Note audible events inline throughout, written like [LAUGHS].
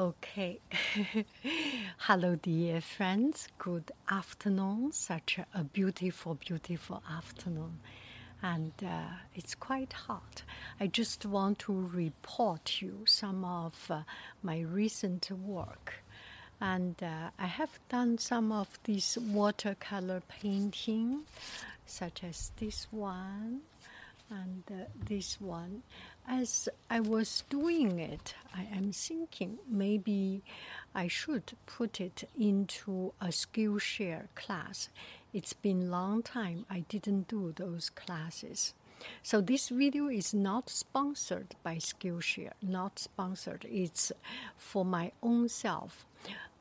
Okay. [LAUGHS] Hello, dear friends. Good afternoon. Such a beautiful, beautiful afternoon. And uh, it's quite hot. I just want to report you some of uh, my recent work. And uh, I have done some of these watercolor painting, such as this one and uh, this one as I was doing it, I am thinking maybe I should put it into a Skillshare class. It's been long time I didn't do those classes. So this video is not sponsored by Skillshare, not sponsored. It's for my own self.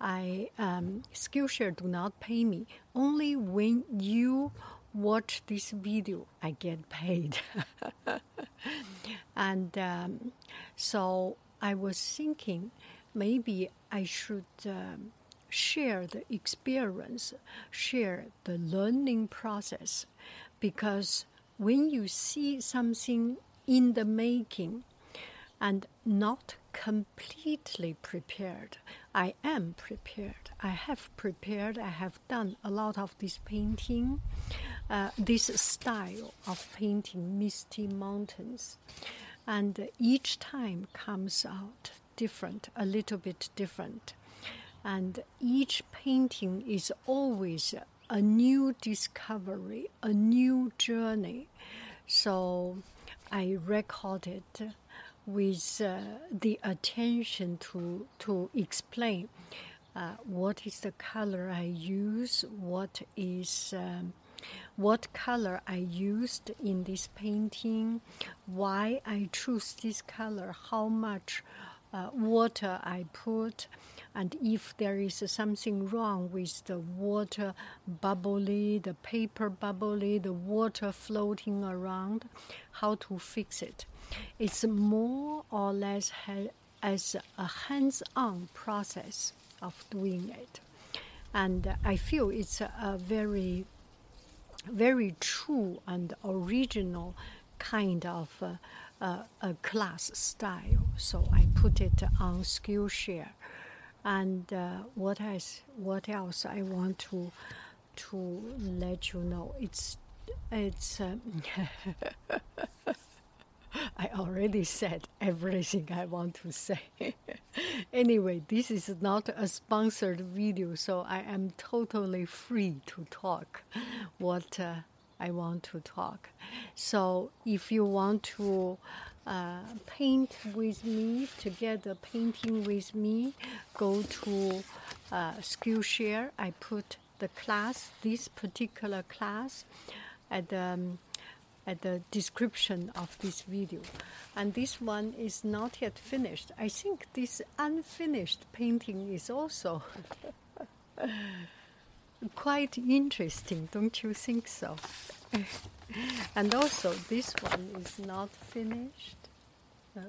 I um, Skillshare do not pay me. Only when you watch this video, I get paid. [LAUGHS] and um, so I was thinking maybe I should um, share the experience, share the learning process, because when you see something in the making and not completely prepared, I am prepared. I have prepared. I have done a lot of this painting, uh, this style of painting misty mountains. And each time comes out different, a little bit different. And each painting is always a new discovery, a new journey. So I recorded with uh, the attention to, to explain uh, what is the color I use, what is um, what color I used in this painting, why I choose this color, how much uh, water I put, and if there is something wrong with the water bubbly, the paper bubbly, the water floating around, how to fix it. It's more or less ha- as a hands on process of doing it. And I feel it's a, very very true and original kind of uh, uh, a class style. So I put it on Skillshare. And uh, what else? What else I want to to let you know? It's it's. Um, [LAUGHS] I already said everything I want to say. [LAUGHS] anyway, this is not a sponsored video, so I am totally free to talk what uh, I want to talk. So if you want to uh, paint with me, together painting with me, go to uh, Skillshare. I put the class, this particular class, at um, at the description of this video. And this one is not yet finished. I think this unfinished painting is also [LAUGHS] quite interesting, don't you think so? [LAUGHS] and also, this one is not finished. Uh,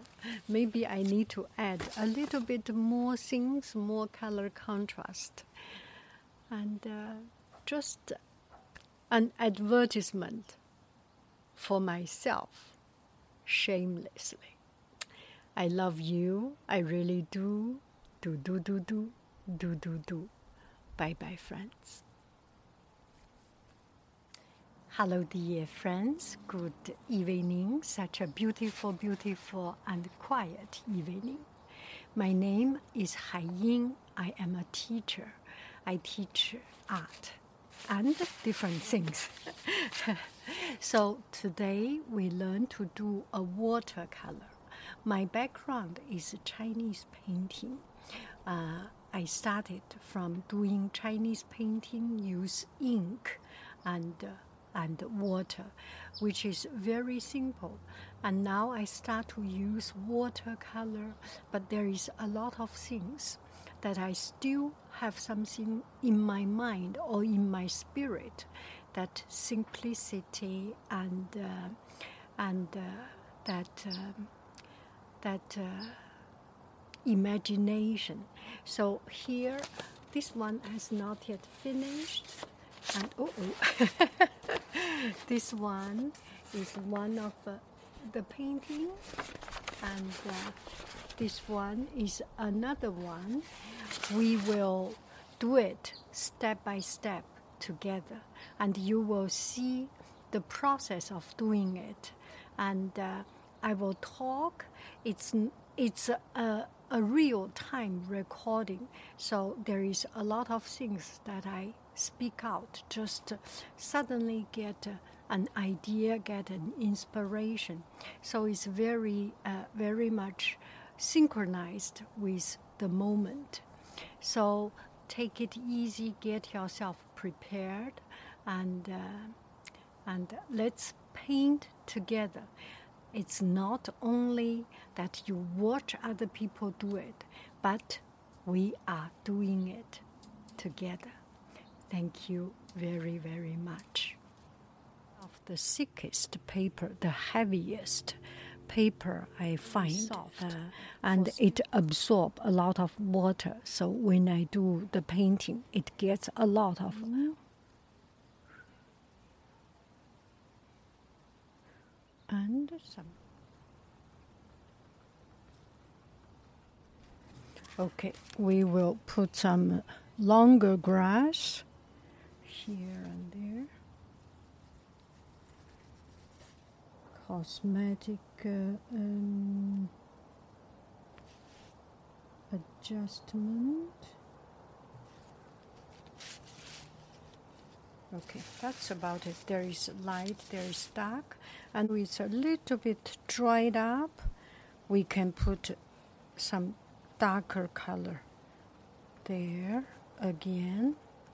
maybe I need to add a little bit more things, more color contrast, and uh, just an advertisement for myself shamelessly. I love you. I really do. Do, do, do, do, do, do, do. Bye bye, friends. Hello, dear friends. Good evening. Such a beautiful, beautiful, and quiet evening. My name is Hai Ying. I am a teacher. I teach art and different things. [LAUGHS] so today we learn to do a watercolor. My background is Chinese painting. Uh, I started from doing Chinese painting, use ink and uh, and water, which is very simple. And now I start to use watercolor, but there is a lot of things that I still have something in my mind or in my spirit that simplicity and uh, and uh, that uh, that imagination. So here, this one has not yet finished, and oh, [LAUGHS] this one is one of uh, the painting, and uh, this one is another one. We will do it step by step together, and you will see the process of doing it. And uh, I will talk. It's it's a, a real time recording, so there is a lot of things that I speak out. Just suddenly get an idea, get an inspiration. So it's very uh, very much synchronized with the moment. So take it easy, get yourself prepared, and uh, and let's paint together. It's not only that you watch other people do it, but we are doing it together. Thank you very, very much. Of the sickest paper, the heaviest paper I find, uh, and it absorbs a lot of water. So when I do the painting, it gets a lot of. Mm-hmm. And some. Okay, we will put some longer grass here and there. cosmetic uh, um, adjustment. Okay, that's about it. There is light, there is dark, and with a little bit dried up, we can put some darker color there again.